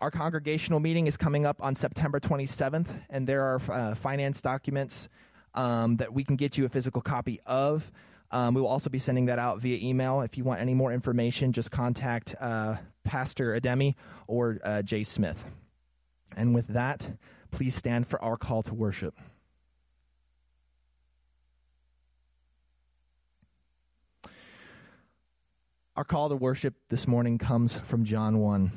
our congregational meeting is coming up on September 27th, and there are uh, finance documents um, that we can get you a physical copy of. Um, we will also be sending that out via email. If you want any more information, just contact uh, Pastor Ademi or uh, Jay Smith. And with that, please stand for our call to worship. Our call to worship this morning comes from John 1.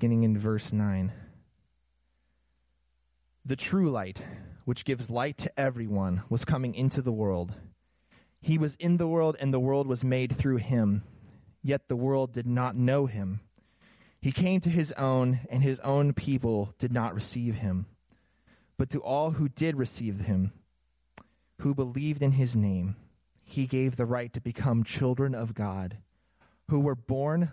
Beginning in verse 9. The true light, which gives light to everyone, was coming into the world. He was in the world, and the world was made through him. Yet the world did not know him. He came to his own, and his own people did not receive him. But to all who did receive him, who believed in his name, he gave the right to become children of God, who were born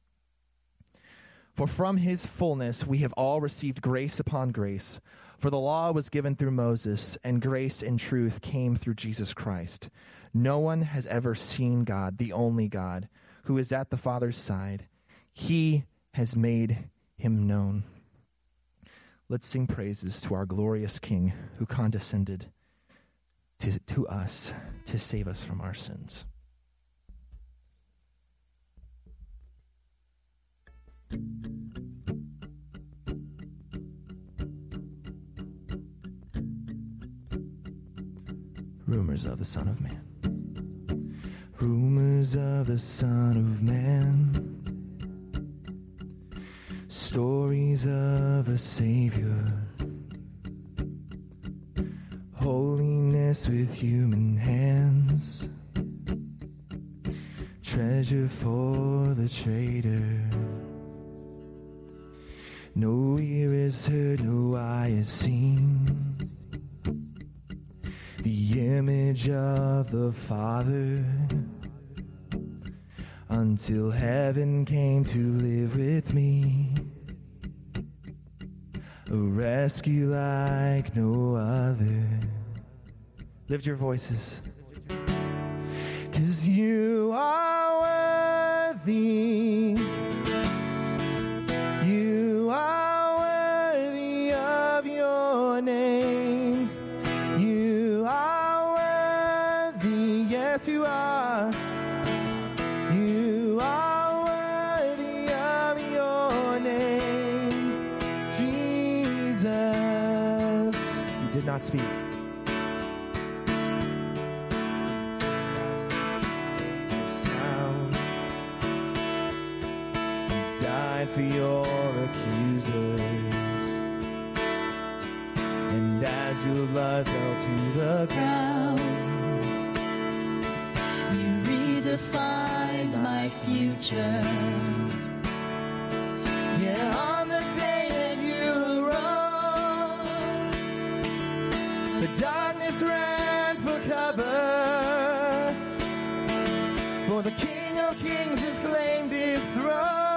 For from his fullness we have all received grace upon grace. For the law was given through Moses, and grace and truth came through Jesus Christ. No one has ever seen God, the only God, who is at the Father's side. He has made him known. Let's sing praises to our glorious King who condescended to, to us to save us from our sins. Rumors of the Son of Man. Rumors of the Son of Man. Stories of a Savior holiness with human hands, treasure for the trader. No ear is heard, no eye is seen. Image of the Father until heaven came to live with me. A rescue like no other. Lift your voices. Cause you are your blood fell to the ground, you redefined my future. Yeah, on the day that you arose, the darkness ran for cover. For the King of Kings has claimed his throne.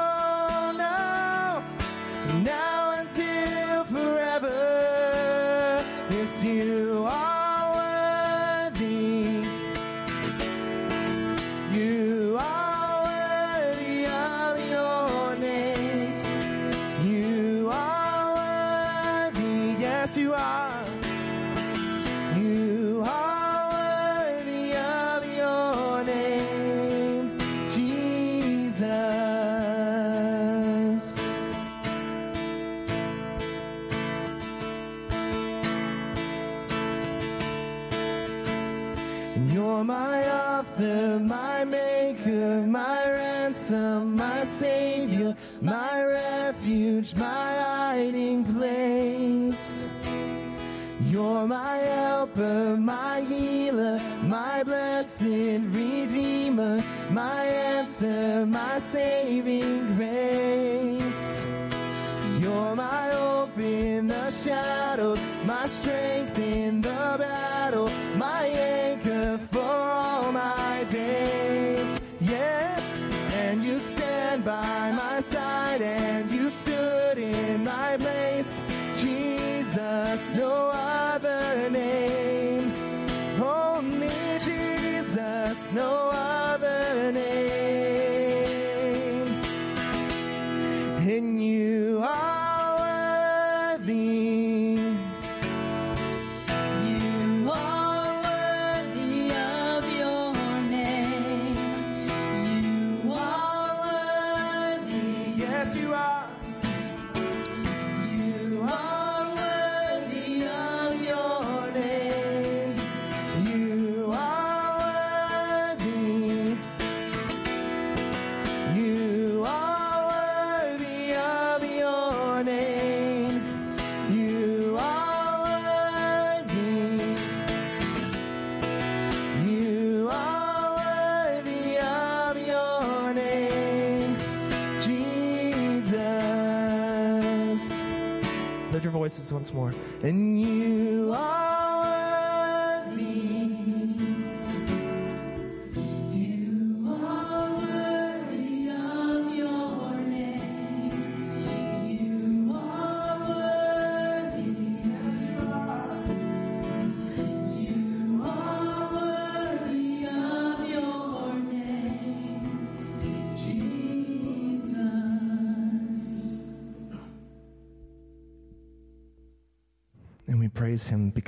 And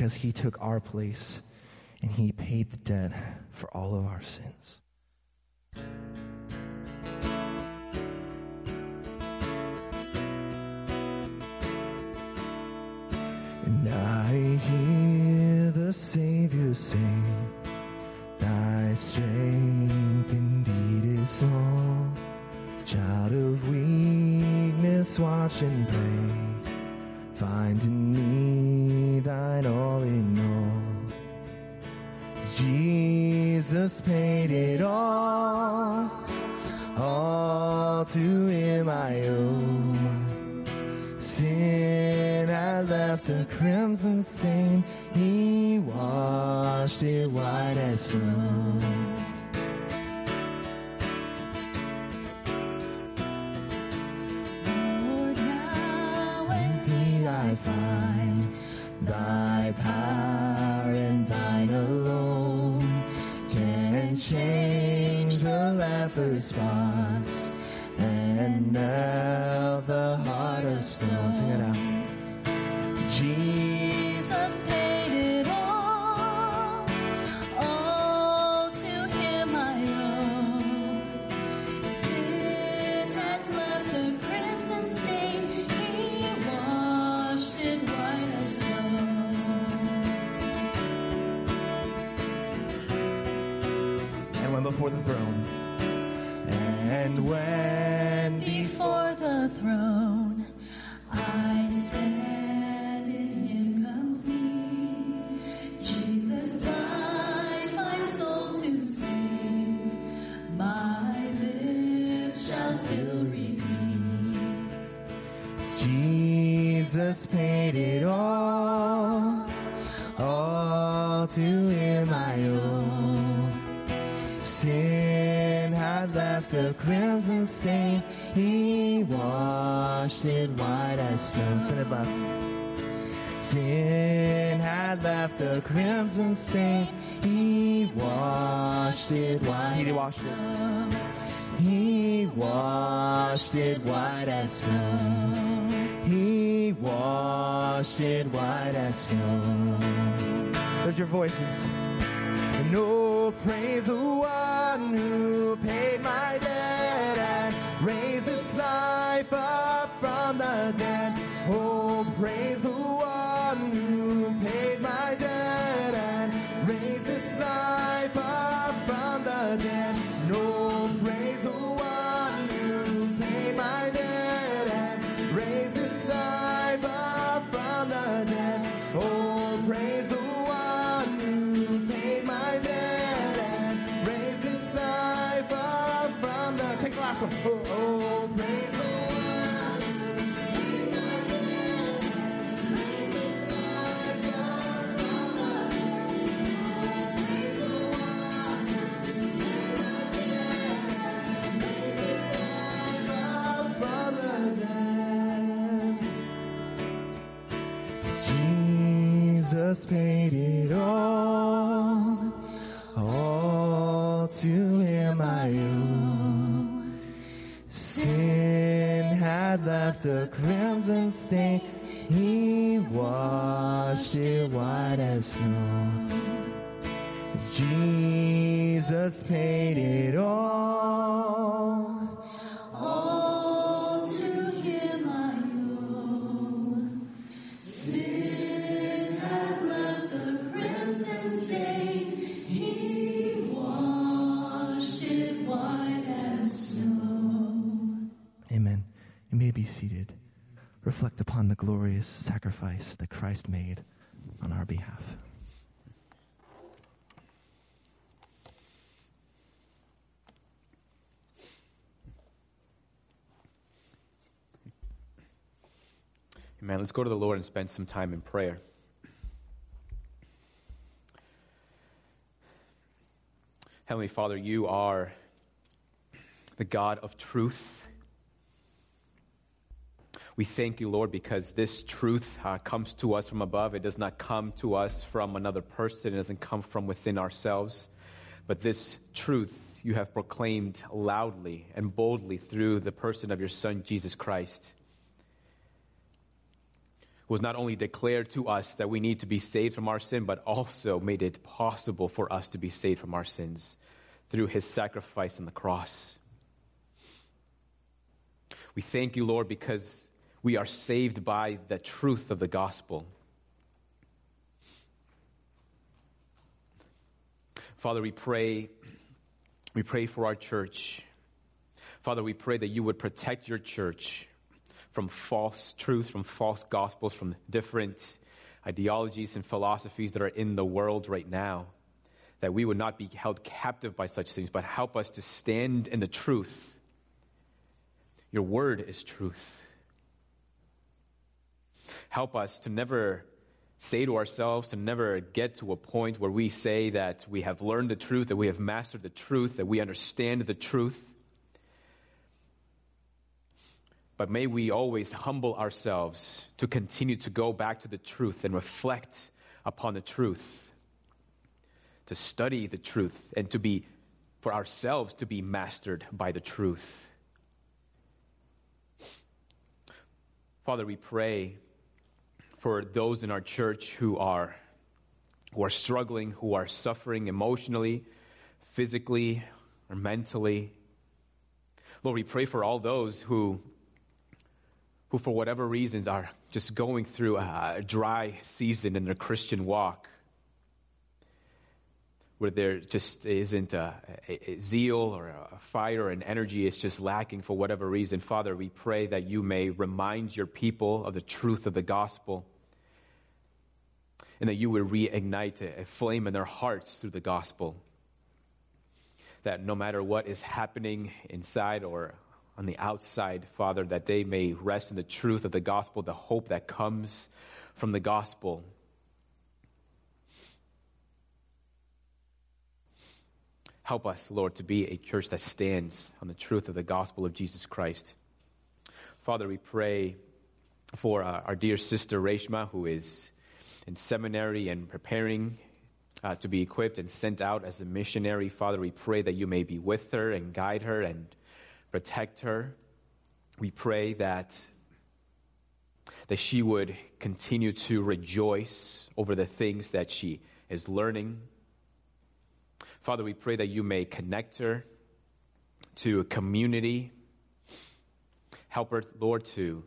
because he took our place and he paid the debt for all of our sins. Spots and now the heart of stone. Sing it out. Jesus, it white as snow. Sing it back. Sin had left a crimson stain, he washed it white. He washed it. He washed it white as snow. He washed it white as snow. Lift your voices. And oh, praise the one who paid my debt and raised this life the dead. Oh, praise the one who paid my debt and raised this life up from the dead. No, praise the one who paid my debt and raised this life up from the dead. Oh, praise the one who paid my debt and raised this life up from the. Take the last one. Oh, oh Let's go to the Lord and spend some time in prayer. Heavenly Father, you are the God of truth. We thank you, Lord, because this truth uh, comes to us from above. It does not come to us from another person. It doesn't come from within ourselves. But this truth you have proclaimed loudly and boldly through the person of your Son, Jesus Christ was not only declared to us that we need to be saved from our sin, but also made it possible for us to be saved from our sins through his sacrifice on the cross. We thank you, Lord, because we are saved by the truth of the gospel. Father, we pray, we pray for our church. Father, we pray that you would protect your church from false truths, from false gospels, from different ideologies and philosophies that are in the world right now. That we would not be held captive by such things, but help us to stand in the truth. Your word is truth. Help us to never say to ourselves, to never get to a point where we say that we have learned the truth, that we have mastered the truth, that we understand the truth. But may we always humble ourselves to continue to go back to the truth and reflect upon the truth, to study the truth, and to be, for ourselves, to be mastered by the truth. Father, we pray for those in our church who are, who are struggling, who are suffering emotionally, physically, or mentally. Lord, we pray for all those who who, for whatever reasons, are just going through a dry season in their Christian walk, where there just isn't a, a, a zeal or a fire and energy is just lacking for whatever reason. Father, we pray that you may remind your people of the truth of the gospel and that you would reignite a, a flame in their hearts through the gospel. That no matter what is happening inside or on the outside, Father, that they may rest in the truth of the gospel, the hope that comes from the gospel. Help us, Lord, to be a church that stands on the truth of the gospel of Jesus Christ. Father, we pray for uh, our dear sister Reshma, who is in seminary and preparing uh, to be equipped and sent out as a missionary. Father, we pray that you may be with her and guide her and protect her. We pray that that she would continue to rejoice over the things that she is learning. Father, we pray that you may connect her to a community. Help her, Lord, to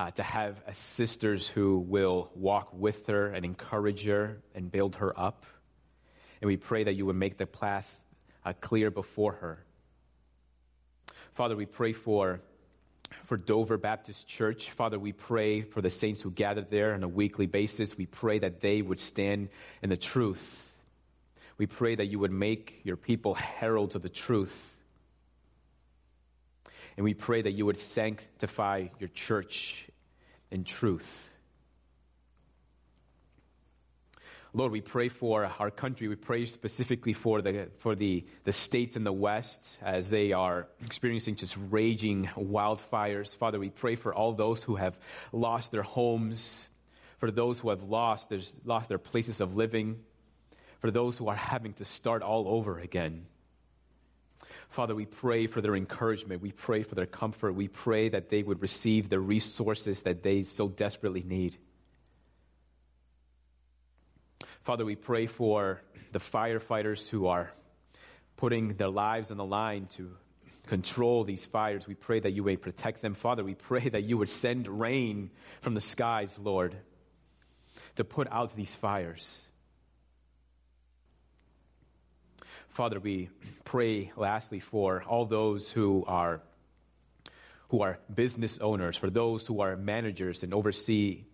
uh, to have sisters who will walk with her and encourage her and build her up. And we pray that you would make the path uh, clear before her. Father, we pray for, for Dover Baptist Church. Father, we pray for the saints who gather there on a weekly basis. We pray that they would stand in the truth. We pray that you would make your people heralds of the truth. And we pray that you would sanctify your church in truth. Lord, we pray for our country. We pray specifically for the, for the, the states in the West as they are experiencing just raging wildfires. Father, we pray for all those who have lost their homes. for those who have lost, there's lost their places of living, for those who are having to start all over again. Father, we pray for their encouragement. We pray for their comfort. We pray that they would receive the resources that they so desperately need. Father, we pray for the firefighters who are putting their lives on the line to control these fires. We pray that you may protect them. Father, we pray that you would send rain from the skies, Lord, to put out these fires. Father, we pray lastly for all those who are who are business owners, for those who are managers and oversee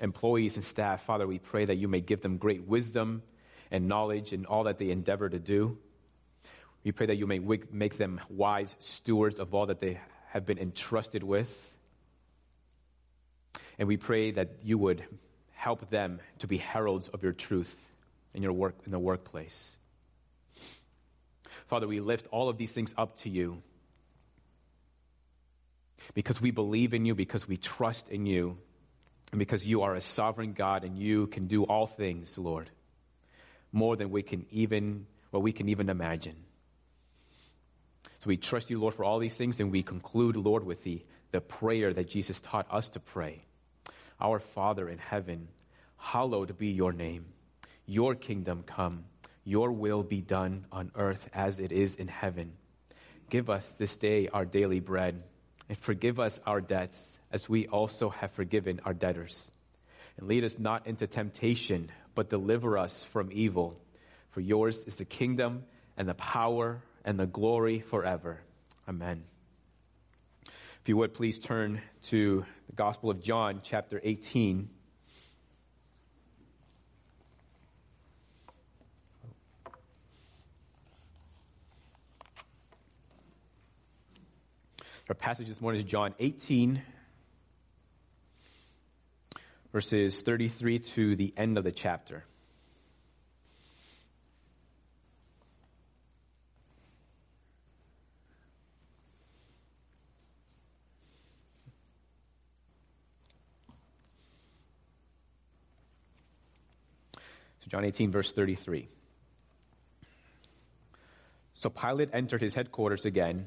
employees and staff. Father, we pray that you may give them great wisdom and knowledge in all that they endeavor to do. We pray that you may make them wise stewards of all that they have been entrusted with. And we pray that you would help them to be heralds of your truth in your work in the workplace. Father, we lift all of these things up to you because we believe in you, because we trust in you, and because you are a sovereign God and you can do all things, Lord, more than we can even what we can even imagine. So we trust you, Lord, for all these things, and we conclude, Lord, with the, the prayer that Jesus taught us to pray. Our Father in heaven, hallowed be your name. Your kingdom come, your will be done on earth as it is in heaven. Give us this day our daily bread, and forgive us our debts as we also have forgiven our debtors. And lead us not into temptation, but deliver us from evil. For yours is the kingdom and the power and the glory forever. Amen. If you would please turn to the Gospel of John, chapter 18. Our passage this morning is John 18, verses 33 to the end of the chapter. So, John 18, verse 33. So Pilate entered his headquarters again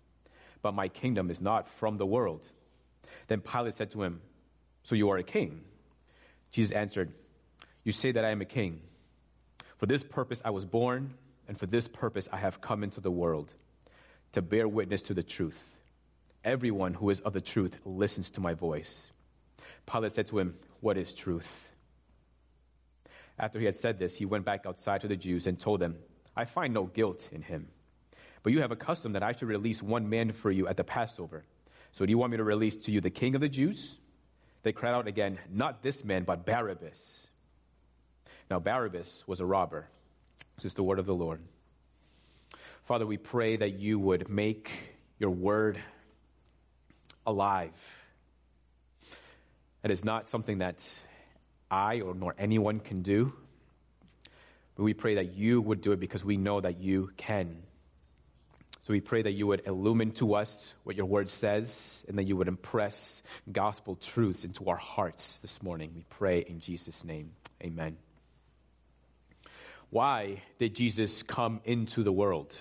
But my kingdom is not from the world. Then Pilate said to him, So you are a king? Jesus answered, You say that I am a king. For this purpose I was born, and for this purpose I have come into the world, to bear witness to the truth. Everyone who is of the truth listens to my voice. Pilate said to him, What is truth? After he had said this, he went back outside to the Jews and told them, I find no guilt in him. But you have a custom that I should release one man for you at the Passover. So do you want me to release to you the king of the Jews? They cried out again, Not this man, but Barabbas. Now, Barabbas was a robber. This is the word of the Lord. Father, we pray that you would make your word alive. It is not something that I or nor anyone can do. But we pray that you would do it because we know that you can. So we pray that you would illumine to us what your word says and that you would impress gospel truths into our hearts this morning. We pray in Jesus' name. Amen. Why did Jesus come into the world?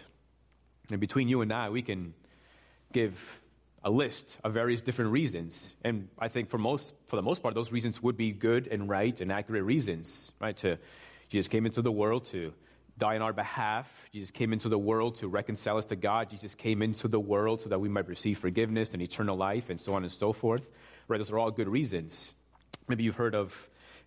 And between you and I, we can give a list of various different reasons. And I think for most, for the most part, those reasons would be good and right and accurate reasons, right? To, Jesus came into the world to die on our behalf. Jesus came into the world to reconcile us to God. Jesus came into the world so that we might receive forgiveness and eternal life and so on and so forth. Right? Those are all good reasons. Maybe you've heard of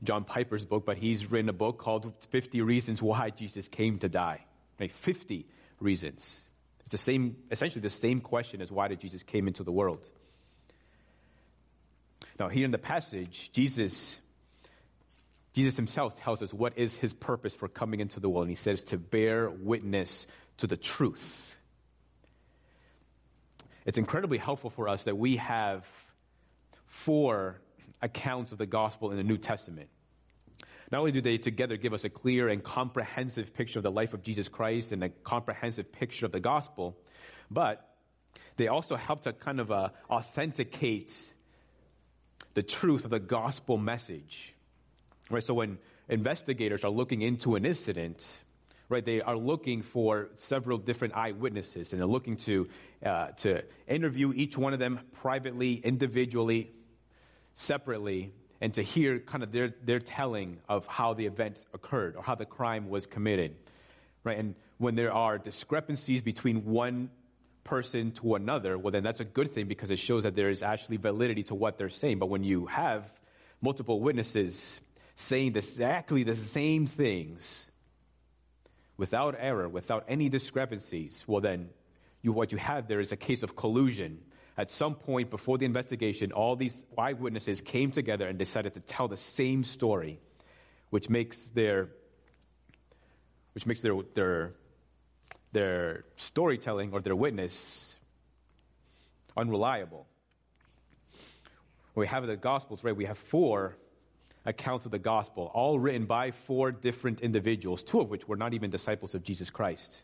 John Piper's book, but he's written a book called 50 Reasons Why Jesus Came to Die. Right? 50 reasons. It's the same, essentially the same question as why did Jesus came into the world. Now, here in the passage, Jesus Jesus himself tells us what is his purpose for coming into the world. And he says to bear witness to the truth. It's incredibly helpful for us that we have four accounts of the gospel in the New Testament. Not only do they together give us a clear and comprehensive picture of the life of Jesus Christ and a comprehensive picture of the gospel, but they also help to kind of uh, authenticate the truth of the gospel message. Right? So when investigators are looking into an incident, right, they are looking for several different eyewitnesses and they're looking to, uh, to interview each one of them privately, individually, separately, and to hear kind of their, their telling of how the event occurred or how the crime was committed. Right? And when there are discrepancies between one person to another, well, then that's a good thing because it shows that there is actually validity to what they're saying. But when you have multiple witnesses saying exactly the same things without error, without any discrepancies, well, then you, what you have there is a case of collusion. At some point before the investigation, all these eyewitnesses came together and decided to tell the same story, which makes their which makes their, their their storytelling or their witness unreliable. We have the Gospels, right, we have four accounts of the Gospel, all written by four different individuals, two of which were not even disciples of Jesus Christ.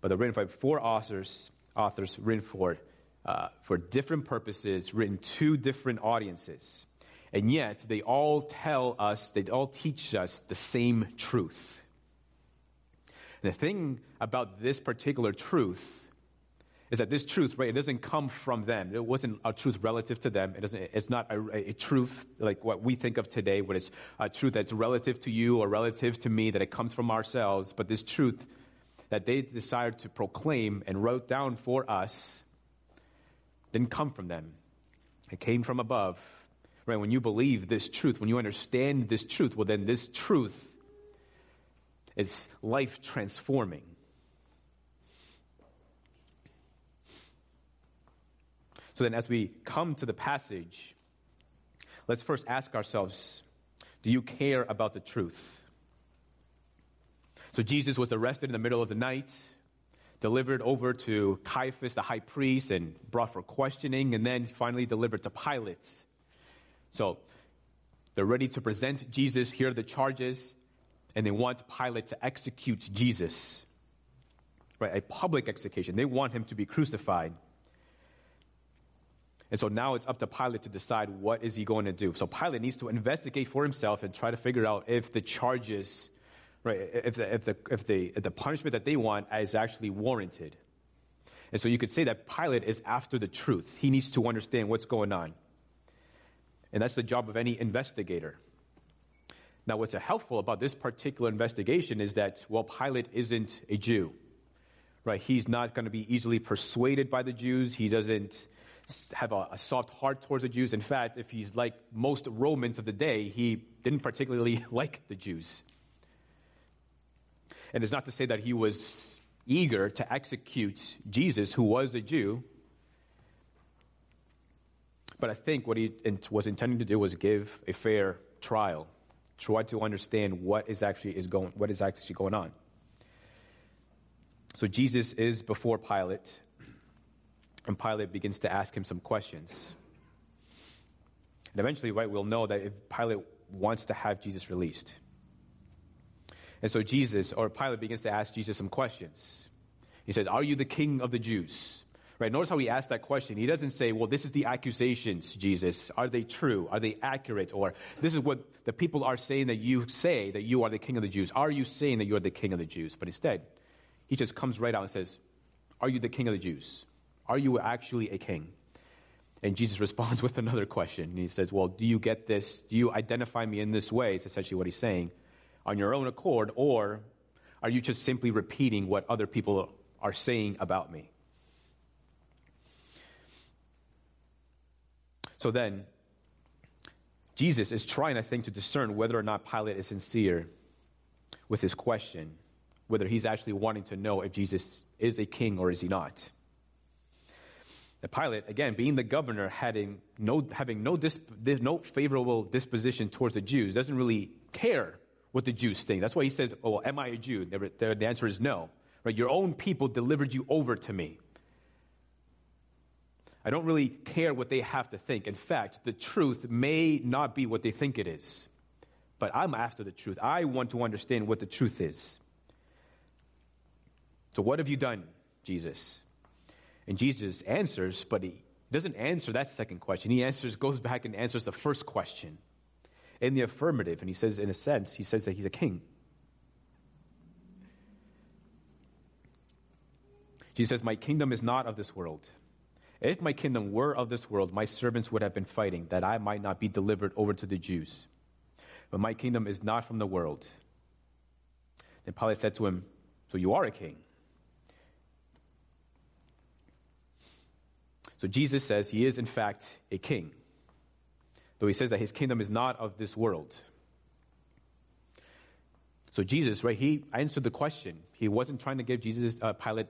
But they're written by four authors, authors written for, uh, for different purposes, written to different audiences. And yet, they all tell us, they all teach us the same truth. And the thing about this particular truth is that this truth, right, it doesn't come from them. It wasn't a truth relative to them. It doesn't, it's not a, a truth like what we think of today, when it's a truth that's relative to you or relative to me, that it comes from ourselves. But this truth that they decided to proclaim and wrote down for us didn't come from them. It came from above. Right? When you believe this truth, when you understand this truth, well, then this truth is life transforming. So then, as we come to the passage, let's first ask ourselves do you care about the truth? So, Jesus was arrested in the middle of the night, delivered over to Caiaphas, the high priest, and brought for questioning, and then finally delivered to Pilate. So, they're ready to present Jesus, hear the charges, and they want Pilate to execute Jesus. Right? A public execution. They want him to be crucified. And so now it's up to Pilate to decide what is he going to do. So Pilate needs to investigate for himself and try to figure out if the charges, right, if the, if the, if the, if the punishment that they want is actually warranted. And so you could say that Pilate is after the truth. He needs to understand what's going on. And that's the job of any investigator. Now, what's helpful about this particular investigation is that, well, Pilate isn't a Jew, right? He's not going to be easily persuaded by the Jews. He doesn't have a, a, soft heart towards the Jews. In fact, if he's like most Romans of the day, he didn't particularly like the Jews. And it's not to say that he was eager to execute Jesus, who was a Jew. But I think what he was intending to do was give a fair trial, try to understand what is actually is going, what is actually going on. So Jesus is before Pilate, and Pilate begins to ask him some questions. And eventually, right, we'll know that if Pilate wants to have Jesus released. And so Jesus, or Pilate begins to ask Jesus some questions. He says, Are you the king of the Jews? Right? Notice how he asks that question. He doesn't say, Well, this is the accusations, Jesus. Are they true? Are they accurate? Or this is what the people are saying that you say that you are the king of the Jews. Are you saying that you are the king of the Jews? But instead, he just comes right out and says, Are you the king of the Jews? Are you actually a king? And Jesus responds with another question. He says, Well, do you get this? Do you identify me in this way? It's essentially what he's saying on your own accord, or are you just simply repeating what other people are saying about me? So then, Jesus is trying, I think, to discern whether or not Pilate is sincere with his question, whether he's actually wanting to know if Jesus is a king or is he not. The Pilate, again, being the governor, having no, having no, dis, no favorable disposition towards the Jews, doesn't really care what the Jews think. That's why he says, Oh, am I a Jew? The, the, the answer is no. Right? Your own people delivered you over to me. I don't really care what they have to think. In fact, the truth may not be what they think it is. But I'm after the truth. I want to understand what the truth is. So, what have you done, Jesus? And Jesus answers, but he doesn't answer that second question. He answers, goes back and answers the first question in the affirmative. And he says, in a sense, he says that he's a king. Jesus says, My kingdom is not of this world. If my kingdom were of this world, my servants would have been fighting that I might not be delivered over to the Jews. But my kingdom is not from the world. Then Pilate said to him, So you are a king. So Jesus says he is, in fact, a king, though he says that his kingdom is not of this world. So Jesus, right, he answered the question. He wasn't trying to give Jesus, uh, Pilate,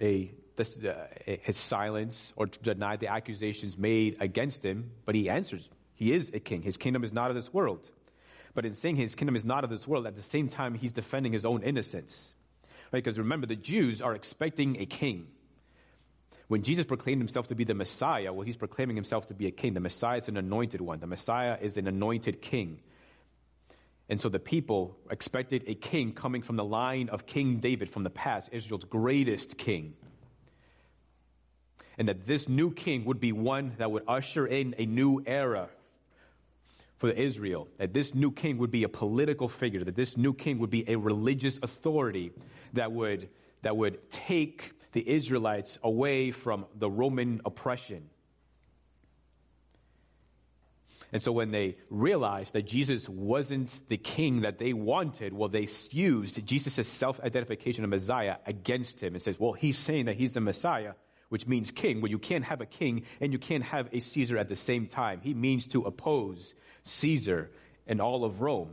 a, this, uh, his silence or deny the accusations made against him, but he answers. He is a king. His kingdom is not of this world. But in saying his kingdom is not of this world, at the same time, he's defending his own innocence. Right? Because remember, the Jews are expecting a king. When Jesus proclaimed himself to be the Messiah, well, he's proclaiming himself to be a king. The Messiah is an anointed one, the Messiah is an anointed king. And so the people expected a king coming from the line of King David from the past, Israel's greatest king. And that this new king would be one that would usher in a new era for Israel. That this new king would be a political figure, that this new king would be a religious authority that would, that would take the Israelites away from the Roman oppression. And so when they realized that Jesus wasn't the king that they wanted, well, they used Jesus' self identification of Messiah against him and says, well, he's saying that he's the Messiah, which means king. Well, you can't have a king and you can't have a Caesar at the same time. He means to oppose Caesar and all of Rome.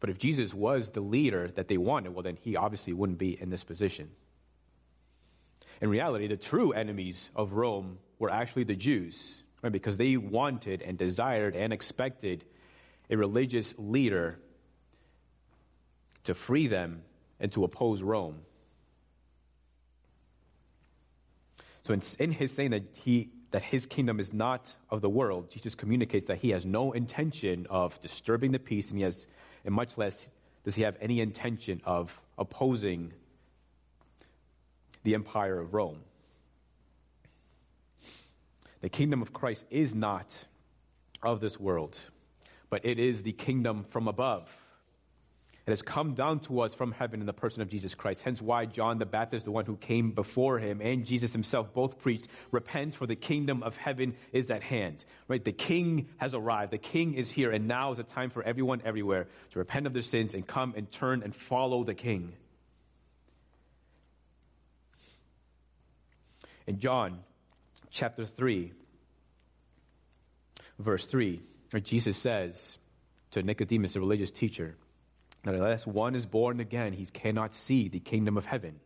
But if Jesus was the leader that they wanted, well, then he obviously wouldn't be in this position. In reality, the true enemies of Rome were actually the Jews, right? Because they wanted and desired and expected a religious leader to free them and to oppose Rome. So, in, in his saying that he that his kingdom is not of the world, Jesus communicates that he has no intention of disturbing the peace, and he has, and much less does he have any intention of opposing the empire of Rome. The kingdom of Christ is not of this world, but it is the kingdom from above. It has come down to us from heaven in the person of Jesus Christ. Hence why John the Baptist, the one who came before him, and Jesus himself both preached, repent for the kingdom of heaven is at hand. Right? The king has arrived. The king is here. And now is a time for everyone everywhere to repent of their sins and come and turn and follow the king. In John chapter 3, verse 3, Jesus says to Nicodemus, the religious teacher, that unless one is born again, he cannot see the kingdom of heaven.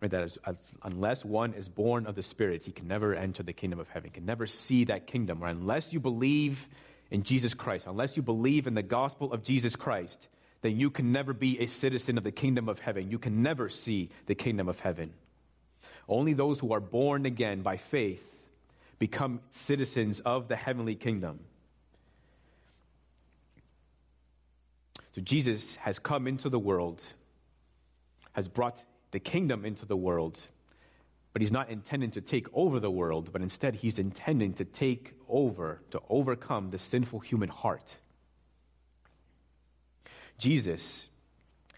Right, that is, unless one is born of the Spirit, he can never enter the kingdom of heaven, can never see that kingdom. Or unless you believe in Jesus Christ, unless you believe in the gospel of Jesus Christ, then you can never be a citizen of the kingdom of heaven. You can never see the kingdom of heaven. Only those who are born again by faith become citizens of the heavenly kingdom. So Jesus has come into the world, has brought the kingdom into the world, but he's not intending to take over the world, but instead he's intending to take over, to overcome the sinful human heart. Jesus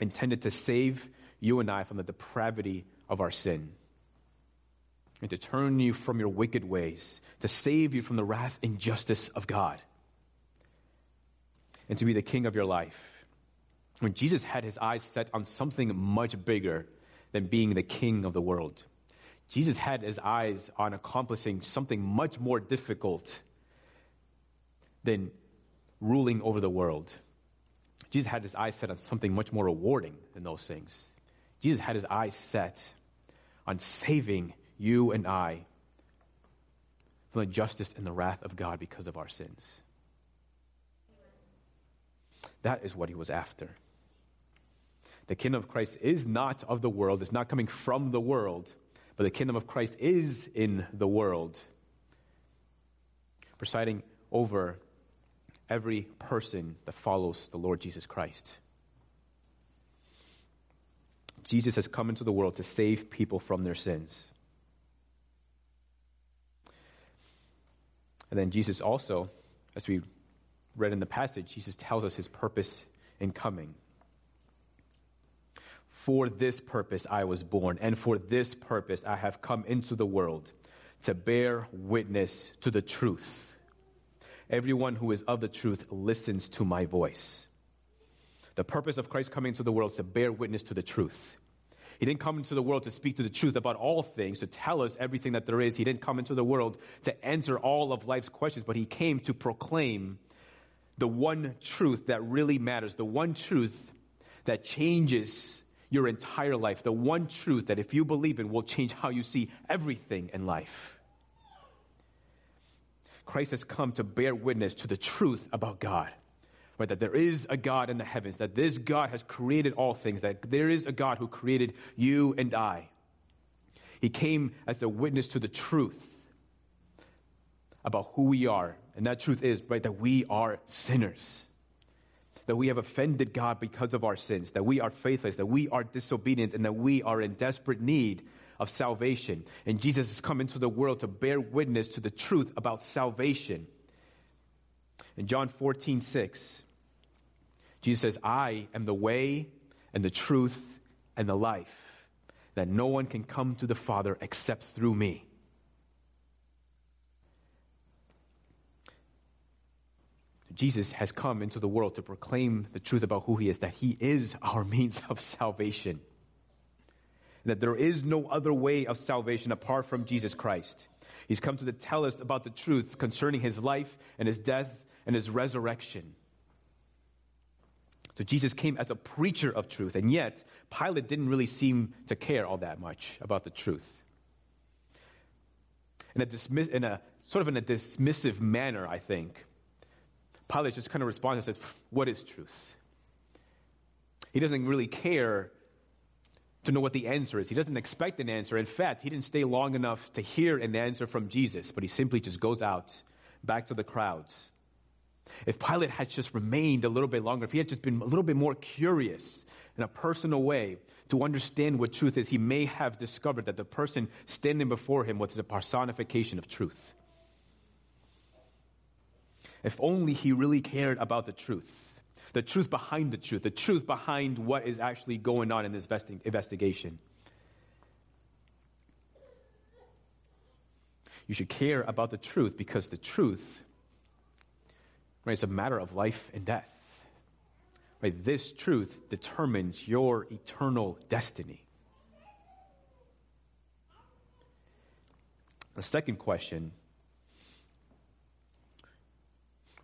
intended to save you and I from the depravity of our sin and to turn you from your wicked ways, to save you from the wrath and justice of God, and to be the king of your life when Jesus had his eyes set on something much bigger than being the king of the world. Jesus had his eyes on accomplishing something much more difficult than ruling over the world. Jesus had his eyes set on something much more rewarding than those things. Jesus had his eyes set on saving you and I from the justice and the wrath of God because of our sins. That is what he was after. The kingdom of Christ is not of the world, it's not coming from the world, but the kingdom of Christ is in the world, presiding over every person that follows the Lord Jesus Christ. Jesus has come into the world to save people from their sins. And then Jesus also, as we read in the passage, Jesus tells us his purpose in coming. For this purpose I was born, and for this purpose I have come into the world to bear witness to the truth. Everyone who is of the truth listens to my voice. The purpose of Christ coming into the world is to bear witness to the truth. He didn't come into the world to speak to the truth about all things, to tell us everything that there is. He didn't come into the world to answer all of life's questions, but he came to proclaim the one truth that really matters, the one truth that changes your entire life, the one truth that if you believe in will change how you see everything in life. Christ has come to bear witness to the truth about God. Right, that there is a God in the heavens, that this God has created all things, that there is a God who created you and I. He came as a witness to the truth about who we are. And that truth is, right, that we are sinners. That we have offended God because of our sins, that we are faithless, that we are disobedient, and that we are in desperate need of salvation. And Jesus has come into the world to bear witness to the truth about salvation. In John 14, 6, Jesus says, I am the way and the truth and the life, that no one can come to the Father except through me. Jesus has come into the world to proclaim the truth about who he is, that he is our means of salvation that there is no other way of salvation apart from Jesus Christ. He's come to tell us about the truth concerning his life and his death and his resurrection. So Jesus came as a preacher of truth, and yet Pilate didn't really seem to care all that much about the truth. In a, dismiss, in a sort of in a dismissive manner, I think, Pilate just kind of responds and says, What is truth? He doesn't really care to know what the answer is. He doesn't expect an answer. In fact, he didn't stay long enough to hear an answer from Jesus, but he simply just goes out back to the crowds. If Pilate had just remained a little bit longer, if he had just been a little bit more curious in a personal way to understand what truth is, he may have discovered that the person standing before him was a personification of truth. If only he really cared about the truth the truth behind the truth, the truth behind what is actually going on in this investigation. You should care about the truth because the truth right, is a matter of life and death. Right? This truth determines your eternal destiny. The second question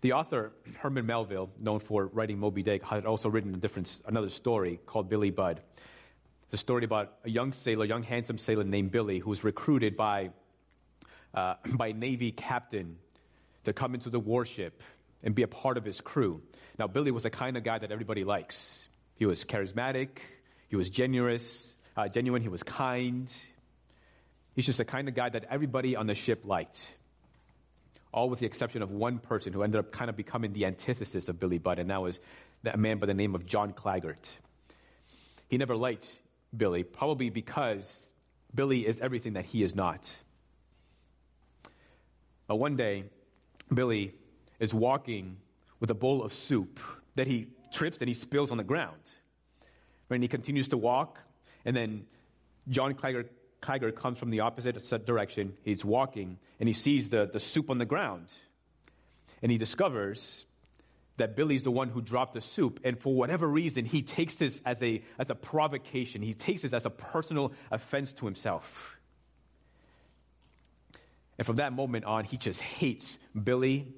The author, Herman Melville, known for writing Moby Dick, had also written a different, another story called Billy Budd. It's a story about a young sailor, young handsome sailor named Billy, who was recruited by, uh, by a Navy captain to come into the warship and be a part of his crew. Now, Billy was the kind of guy that everybody likes. He was charismatic, he was generous, uh, genuine, he was kind. He's just the kind of guy that everybody on the ship liked all with the exception of one person who ended up kind of becoming the antithesis of Billy Budd, and that was a man by the name of John Claggart. He never liked Billy, probably because Billy is everything that he is not. But one day, Billy is walking with a bowl of soup that he trips and he spills on the ground. And he continues to walk, and then John Claggart Claggart comes from the opposite direction. He's walking and he sees the, the soup on the ground. And he discovers that Billy's the one who dropped the soup. And for whatever reason, he takes this as a, as a provocation. He takes this as a personal offense to himself. And from that moment on, he just hates Billy.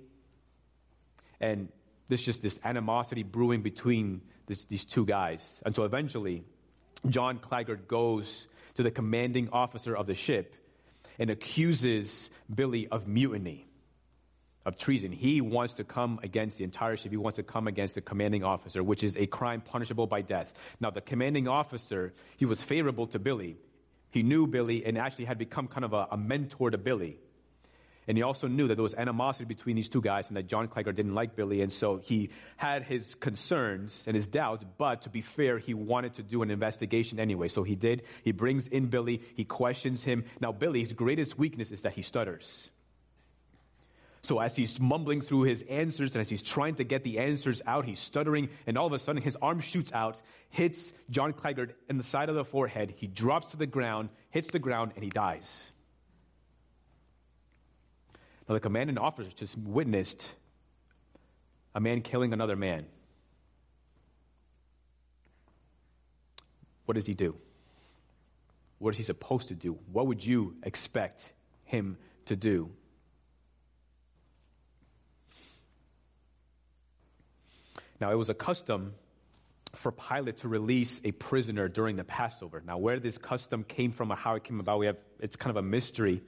And there's just this animosity brewing between this, these two guys until eventually John Claggart goes to the commanding officer of the ship and accuses Billy of mutiny, of treason. He wants to come against the entire ship. He wants to come against the commanding officer, which is a crime punishable by death. Now, the commanding officer, he was favorable to Billy. He knew Billy and actually had become kind of a, a mentor to Billy. And he also knew that there was animosity between these two guys and that John Claggart didn't like Billy. And so he had his concerns and his doubts, but to be fair, he wanted to do an investigation anyway. So he did. He brings in Billy. He questions him. Now, Billy's greatest weakness is that he stutters. So as he's mumbling through his answers and as he's trying to get the answers out, he's stuttering, and all of a sudden his arm shoots out, hits John Claggart in the side of the forehead. He drops to the ground, hits the ground, and he dies. Now, the commanding officer just witnessed a man killing another man. What does he do? What is he supposed to do? What would you expect him to do? Now, it was a custom for Pilate to release a prisoner during the Passover. Now, where this custom came from or how it came about, we have, it's kind of a mystery.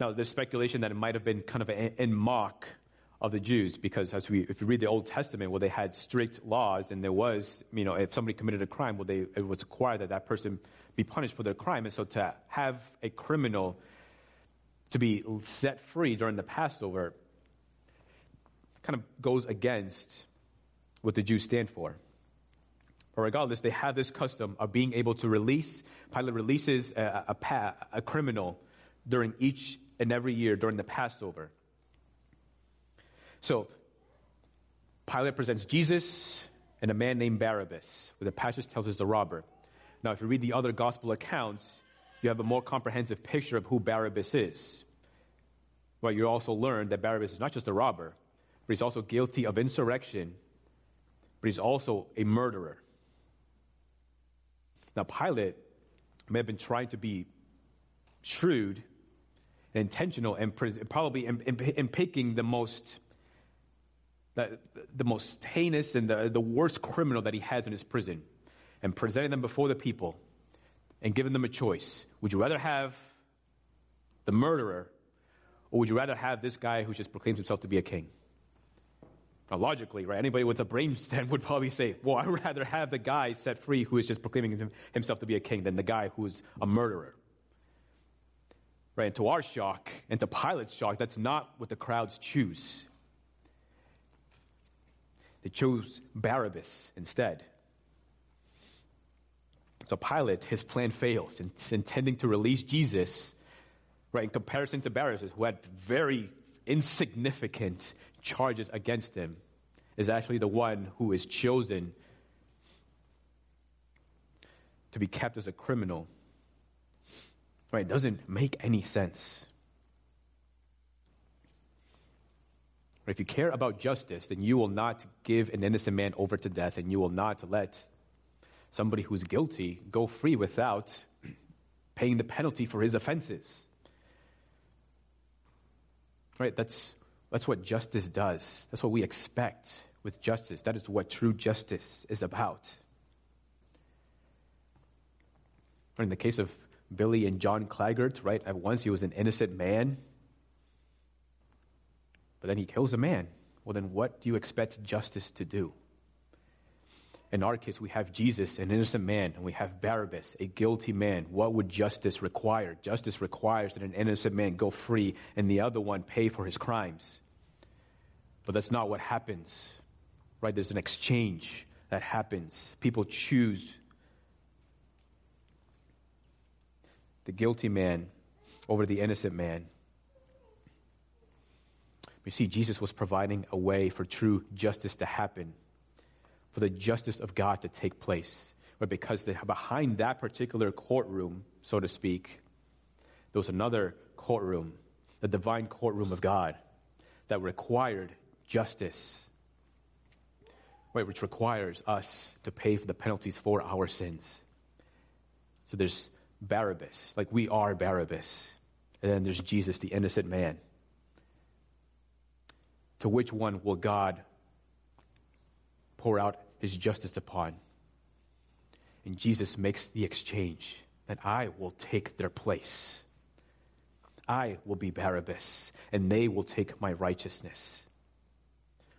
Now, there's speculation that it might have been kind of in, mock of the Jews because as we, if you read the Old Testament, well, they had strict laws and there was, you know, if somebody committed a crime, well, they, it was required that that person be punished for their crime. And so to have a criminal to be set free during the Passover kind of goes against what the Jews stand for. But regardless, they have this custom of being able to release, Pilate releases a, a, a criminal during each and every year during the Passover. So, Pilate presents Jesus and a man named Barabbas, where the passage tells us the robber. Now, if you read the other gospel accounts, you have a more comprehensive picture of who Barabbas is. Well, you also learn that Barabbas is not just a robber, but he's also guilty of insurrection, but he's also a murderer. Now, Pilate may have been trying to be shrewd intentional and probably in, in, in picking the most the, the most heinous and the, the worst criminal that he has in his prison and presenting them before the people and giving them a choice. Would you rather have the murderer or would you rather have this guy who just proclaims himself to be a king? Now, logically, right, anybody with a brainstem would probably say, well, I'd rather have the guy set free who is just proclaiming himself to be a king than the guy who's a murderer. Right, and to our shock, and to Pilate's shock, that's not what the crowds choose. They chose Barabbas instead. So Pilate, his plan fails in intending to release Jesus, right, in comparison to Barabbas, who had very insignificant charges against him, is actually the one who is chosen to be kept as a criminal. Right? It doesn't make any sense. If you care about justice, then you will not give an innocent man over to death, and you will not let somebody who's guilty go free without paying the penalty for his offenses. Right? That's, that's what justice does. That's what we expect with justice. That is what true justice is about. In the case of Billy and John Claggart, right? At once he was an innocent man but then he kills a man. Well, then what do you expect justice to do? In our case, we have Jesus, an innocent man, and we have Barabbas, a guilty man. What would justice require? Justice requires that an innocent man go free and the other one pay for his crimes. But that's not what happens, right? There's an exchange that happens. People choose the guilty man over the innocent man. You see, Jesus was providing a way for true justice to happen, for the justice of God to take place. But because the, behind that particular courtroom, so to speak, there was another courtroom, the divine courtroom of God, that required justice, right, which requires us to pay for the penalties for our sins. So there's Barabbas, like we are Barabbas. And then there's Jesus, the innocent man. To which one will God pour out his justice upon? And Jesus makes the exchange that I will take their place. I will be Barabbas, and they will take my righteousness.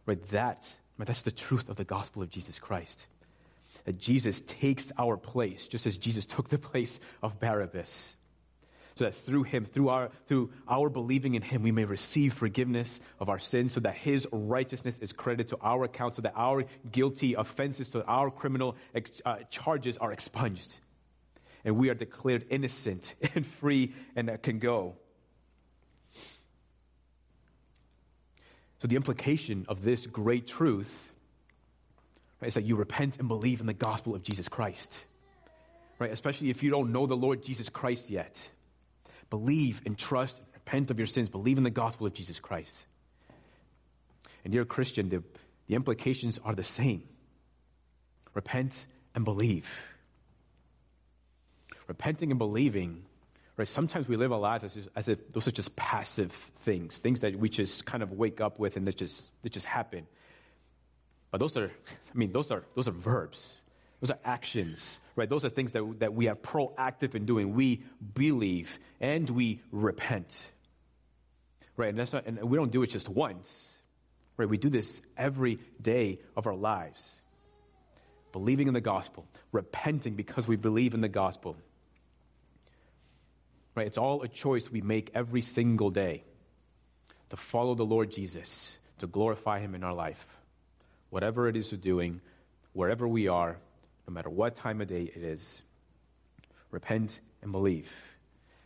Right? That, that's the truth of the gospel of Jesus Christ. That Jesus takes our place, just as Jesus took the place of Barabbas. So that through him, through our, through our believing in him, we may receive forgiveness of our sins, so that his righteousness is credited to our account, so that our guilty offenses, so our criminal ex- uh, charges are expunged. And we are declared innocent and free and uh, can go. So, the implication of this great truth right, is that you repent and believe in the gospel of Jesus Christ. Right? Especially if you don't know the Lord Jesus Christ yet. Believe and trust repent of your sins. Believe in the gospel of Jesus Christ. And, dear Christian, the, the implications are the same repent and believe. Repenting and believing Right? Sometimes we live our lives as, as, if those are just passive things, things that we just kind of wake up with and that just, that just happen. But those are, I mean, those are, those are verbs. Those are actions, right? Those are things that, that we are proactive in doing. We believe and we repent, right? And, that's not, and we don't do it just once, right? We do this every day of our lives. Believing in the gospel, repenting because we believe in the gospel, Right? It's all a choice we make every single day to follow the Lord Jesus, to glorify Him in our life. Whatever it is we're doing, wherever we are, no matter what time of day it is, repent and believe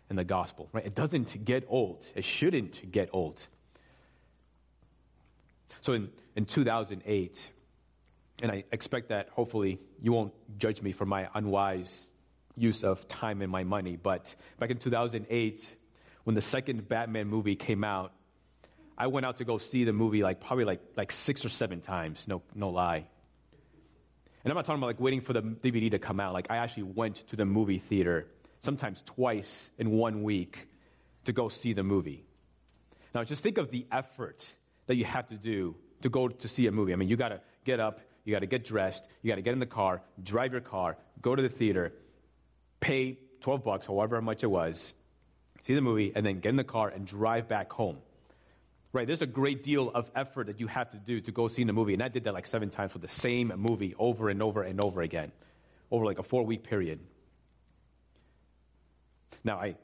in the gospel. Right? It doesn't get old. It shouldn't get old. So in, in 2008, and I expect that hopefully you won't judge me for my unwise use of time and my money. But back in 2008, when the second Batman movie came out, I went out to go see the movie like probably like like six or seven times. No, no lie. And I'm not talking about like waiting for the DVD to come out. Like I actually went to the movie theater sometimes twice in one week to go see the movie. Now just think of the effort that you have to do to go to see a movie. I mean, you got to get up, you got to get dressed, you got to get in the car, drive your car, go to the theater, pay 12 bucks, however much it was, see the movie, and then get in the car and drive back home. Right, there's a great deal of effort that you have to do to go see the movie. And I did that like seven times for the same movie over and over and over again, over like a four week period. Now, I,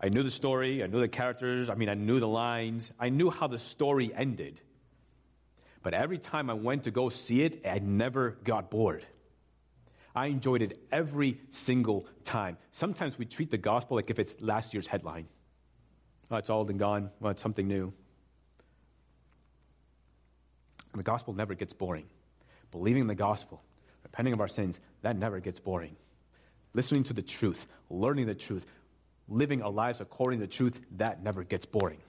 I knew the story, I knew the characters, I mean, I knew the lines, I knew how the story ended. But every time I went to go see it, I never got bored. I enjoyed it every single time. Sometimes we treat the gospel like if it's last year's headline. Oh, it's old and gone. Well, it's something new. And the gospel never gets boring. Believing the gospel, repenting of our sins, that never gets boring. Listening to the truth, learning the truth, living our lives according to the truth, that never gets boring.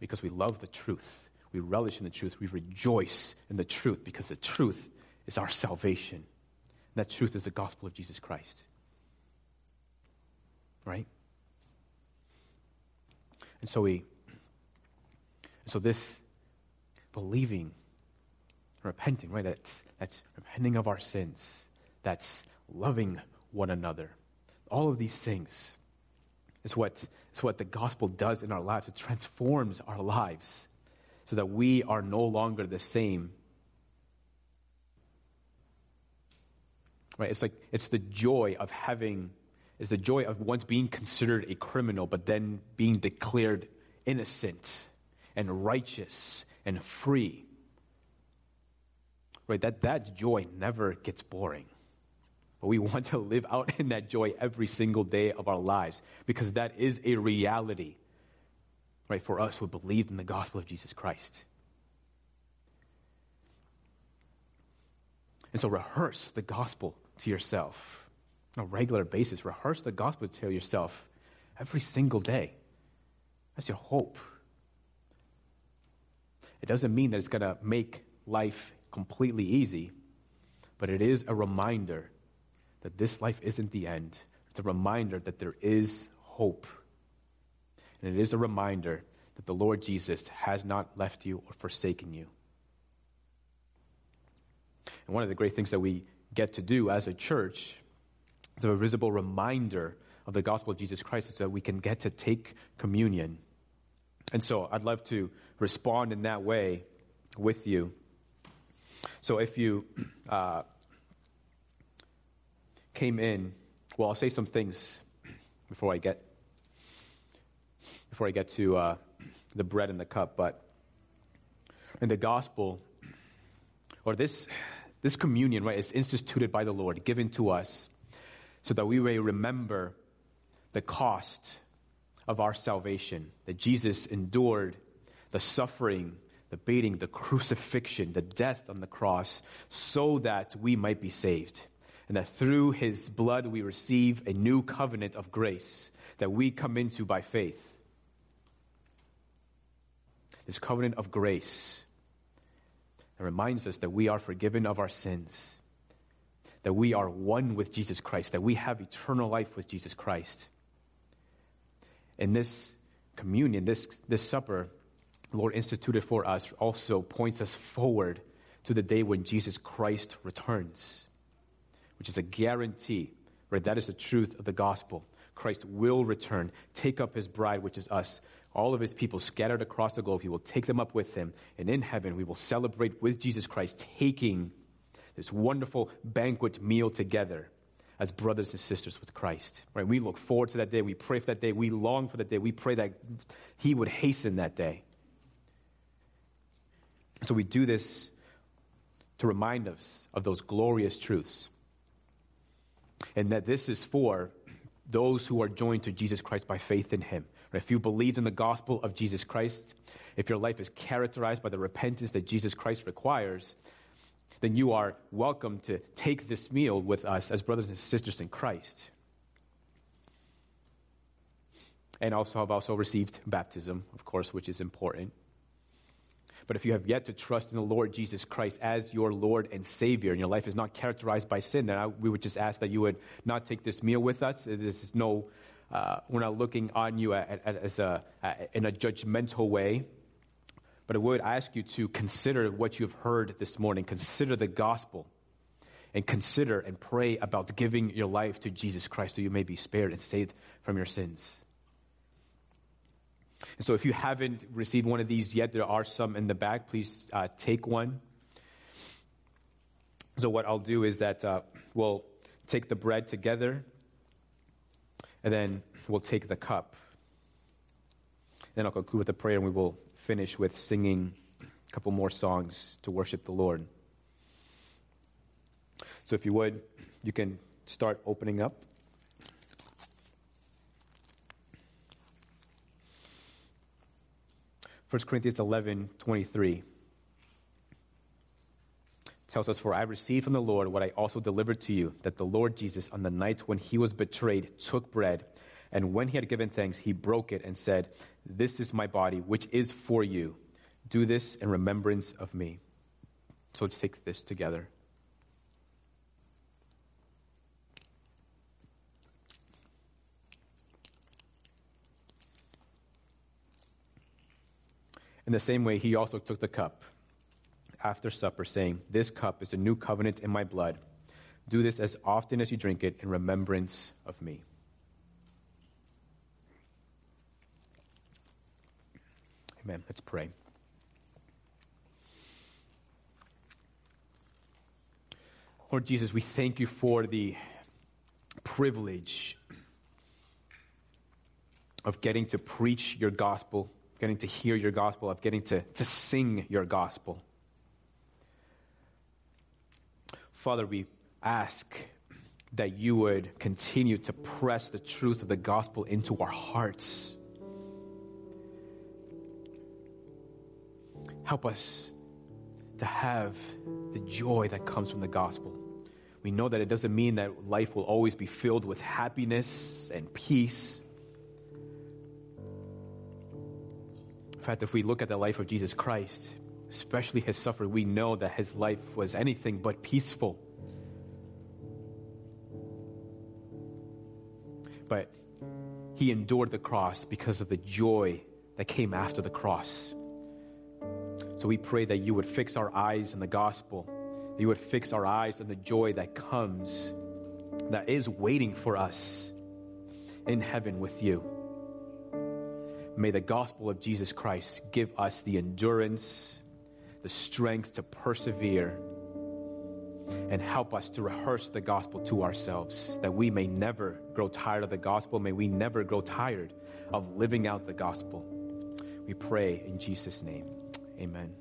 Because we love the truth. We relish in the truth. We rejoice in the truth because the truth is our salvation. And that truth is the gospel of Jesus Christ. Right? And so we so this believing, repenting, right? That's that's repenting of our sins. That's loving one another. All of these things is what, is what the gospel does in our lives. It transforms our lives so that we are no longer the same Right? It's like it's the joy of having it's the joy of once being considered a criminal, but then being declared innocent and righteous and free. Right? That that joy never gets boring. But we want to live out in that joy every single day of our lives because that is a reality, right, for us who believe in the gospel of Jesus Christ. And so rehearse the gospel to yourself. on a regular basis. Rehearse the gospel to yourself every single day. That's your hope. It doesn't mean that it's going to make life completely easy, but it is a reminder that this life isn't the end. It's a reminder that there is hope. And it is a reminder that the Lord Jesus has not left you or forsaken you. And one of the great things that we get to do as a church, the visible reminder of the gospel of Jesus Christ, is that we can get to take communion. And so I'd love to respond in that way with you. So if you uh, came in, well, I'll say some things before I get before I get to uh, the bread and the cup. But in the gospel, or this this communion, right, is instituted by the Lord, given to us, so that we may remember the cost of our salvation, that Jesus endured the suffering, the beating, the crucifixion, the death on the cross, so that we might be saved. And that through his blood we receive a new covenant of grace that we come into by faith. This covenant of grace that reminds us that we are forgiven of our sins, that we are one with Jesus Christ, that we have eternal life with Jesus Christ. In this communion, this, this supper, Lord instituted for us also points us forward to the day when Jesus Christ returns, which is a guarantee, right? That is the truth of the gospel. Christ will return, take up his bride, which is us, all of his people scattered across the globe. He will take them up with him. And in heaven, we will celebrate with Jesus Christ, taking this wonderful banquet meal together as brothers and sisters with Christ. Right? We look forward to that day. We pray for that day. We long for that day. We pray that he would hasten that day. So we do this to remind us of those glorious truths. And that this is for those who are joined to Jesus Christ by faith in him. If you believe in the gospel of Jesus Christ, if your life is characterized by the repentance that Jesus Christ requires, then you are welcome to take this meal with us as brothers and sisters in Christ. And also have also received baptism, of course, which is important. But if you have yet to trust in the Lord Jesus Christ as your Lord and Savior, and your life is not characterized by sin, then I, we would just ask that you would not take this meal with us. This is no uh, we're not looking on you at, at, as a, in a judgmental way, but I would ask you to consider what you've heard this morning. Consider the gospel and consider and pray about giving your life to Jesus Christ so you may be spared and saved from your sins. And so if you haven't received one of these yet, there are some in the back. Please uh, take one. So what I'll do is that uh, we'll take the bread together and then we'll take the cup. Then I'll conclude with a prayer and we will finish with singing a couple more songs to worship the Lord. So if you would, you can start opening up. First Corinthians 11, 23 tells us, For I received from the Lord what I also delivered to you, that the Lord Jesus, on the night when he was betrayed, took bread, and when he had given thanks, he broke it and said, This is my body, which is for you. Do this in remembrance of me. So let's take this together. In the same way, he also took the cup after supper, saying, This cup is a new covenant in my blood. Do this as often as you drink it in remembrance of me. Amen. Let's pray. Lord Jesus, we thank you for the privilege of getting to preach your gospel, getting to hear your gospel, of getting to, to sing your gospel. Father, we ask that you would continue to press the truth of the gospel into our hearts. Help us to have the joy that comes from the gospel. We know that it doesn't mean that life will always be filled with happiness and peace. In fact, if we look at the life of Jesus Christ, especially his suffering, we know that his life was anything but peaceful. But he endured the cross because of the joy that came after the cross. So we pray that you would fix our eyes on the gospel, that you would fix our eyes on the joy that comes, that is waiting for us in heaven with you. May the gospel of Jesus Christ give us the endurance, the strength to persevere, and help us to rehearse the gospel to ourselves, that we may never grow tired of the gospel. May we never grow tired of living out the gospel. We pray in Jesus' name. Amen.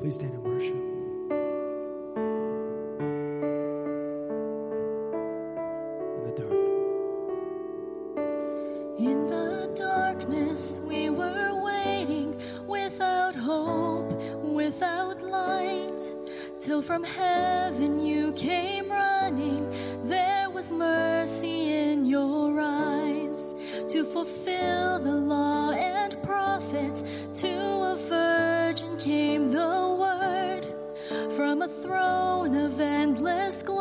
Please stand and worship. In the dark. In the darkness, we were waiting without hope, without light, till from heaven you came running. There was mercy in your eyes to fulfill the law and prophets. To a virgin came the word from a throne of endless glory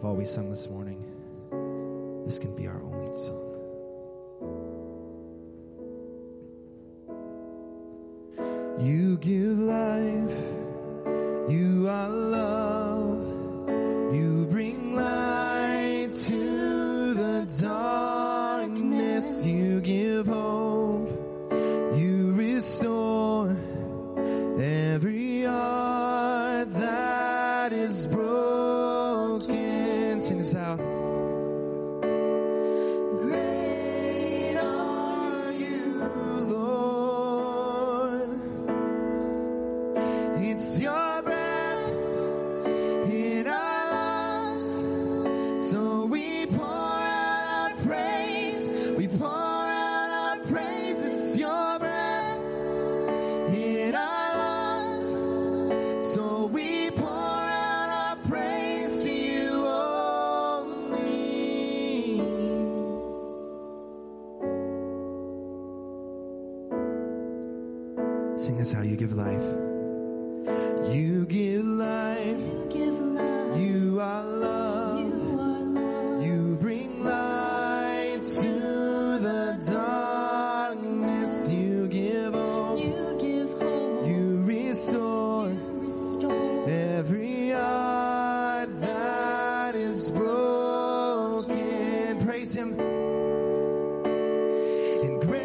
of all we sung this morning, this can be our only song. You give life. and grace.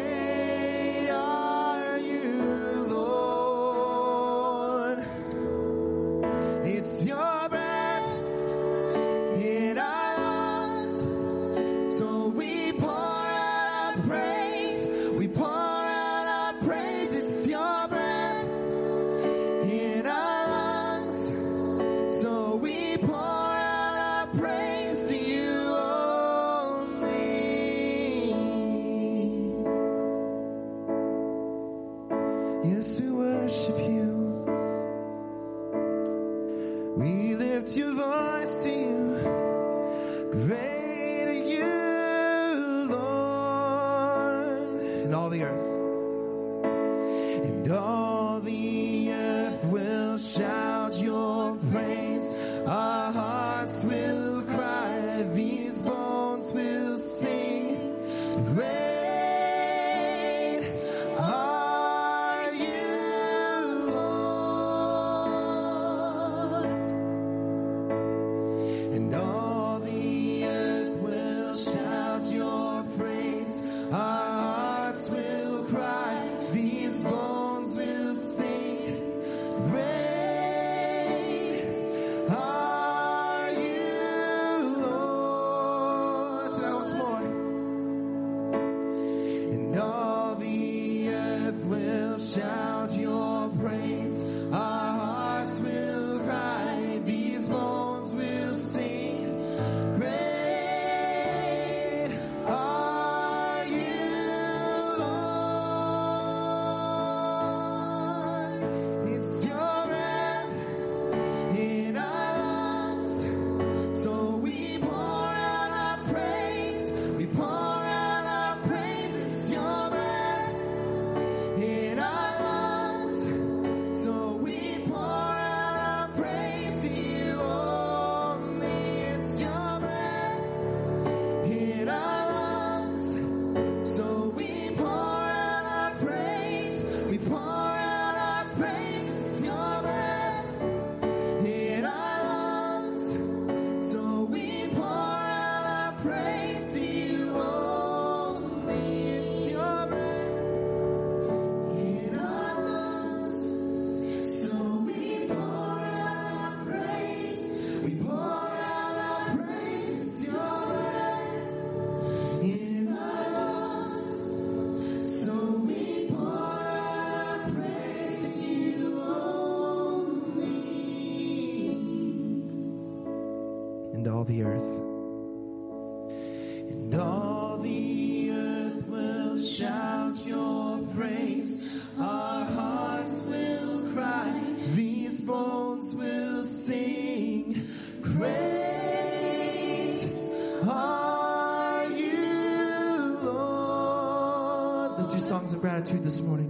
Gratitude this morning.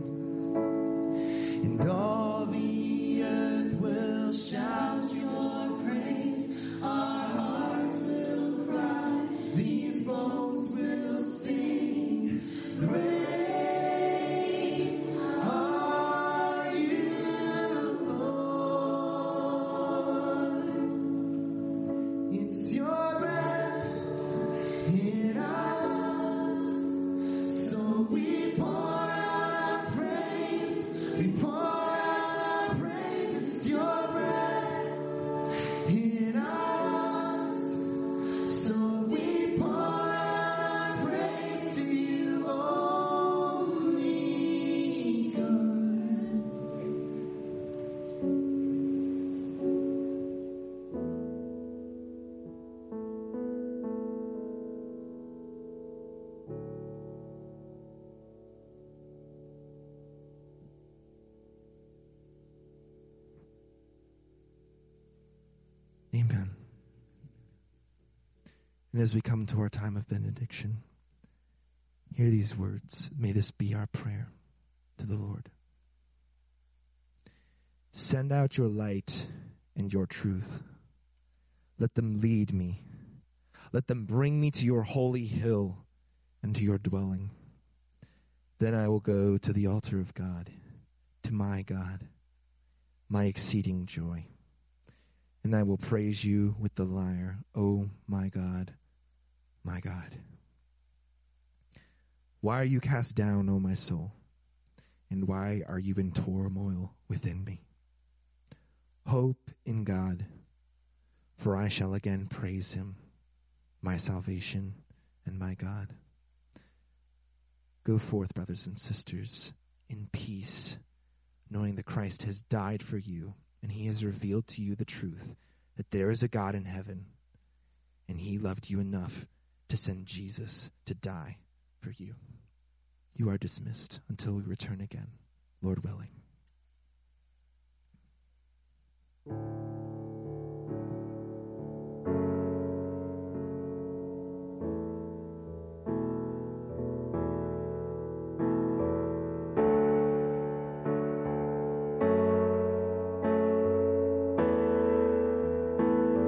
So And as we come to our time of benediction, hear these words. May this be our prayer to the Lord. Send out your light and your truth. Let them lead me. Let them bring me to your holy hill and to your dwelling. Then I will go to the altar of God, to my God, my exceeding joy and I will praise you with the lyre, O my God, my God. Why are you cast down, O my soul? And why are you in turmoil within me? Hope in God, for I shall again praise him, my salvation and my God. Go forth, brothers and sisters, in peace, knowing that Christ has died for you and he has revealed to you the truth that there is a God in heaven, and he loved you enough to send Jesus to die for you. You are dismissed until we return again, Lord willing.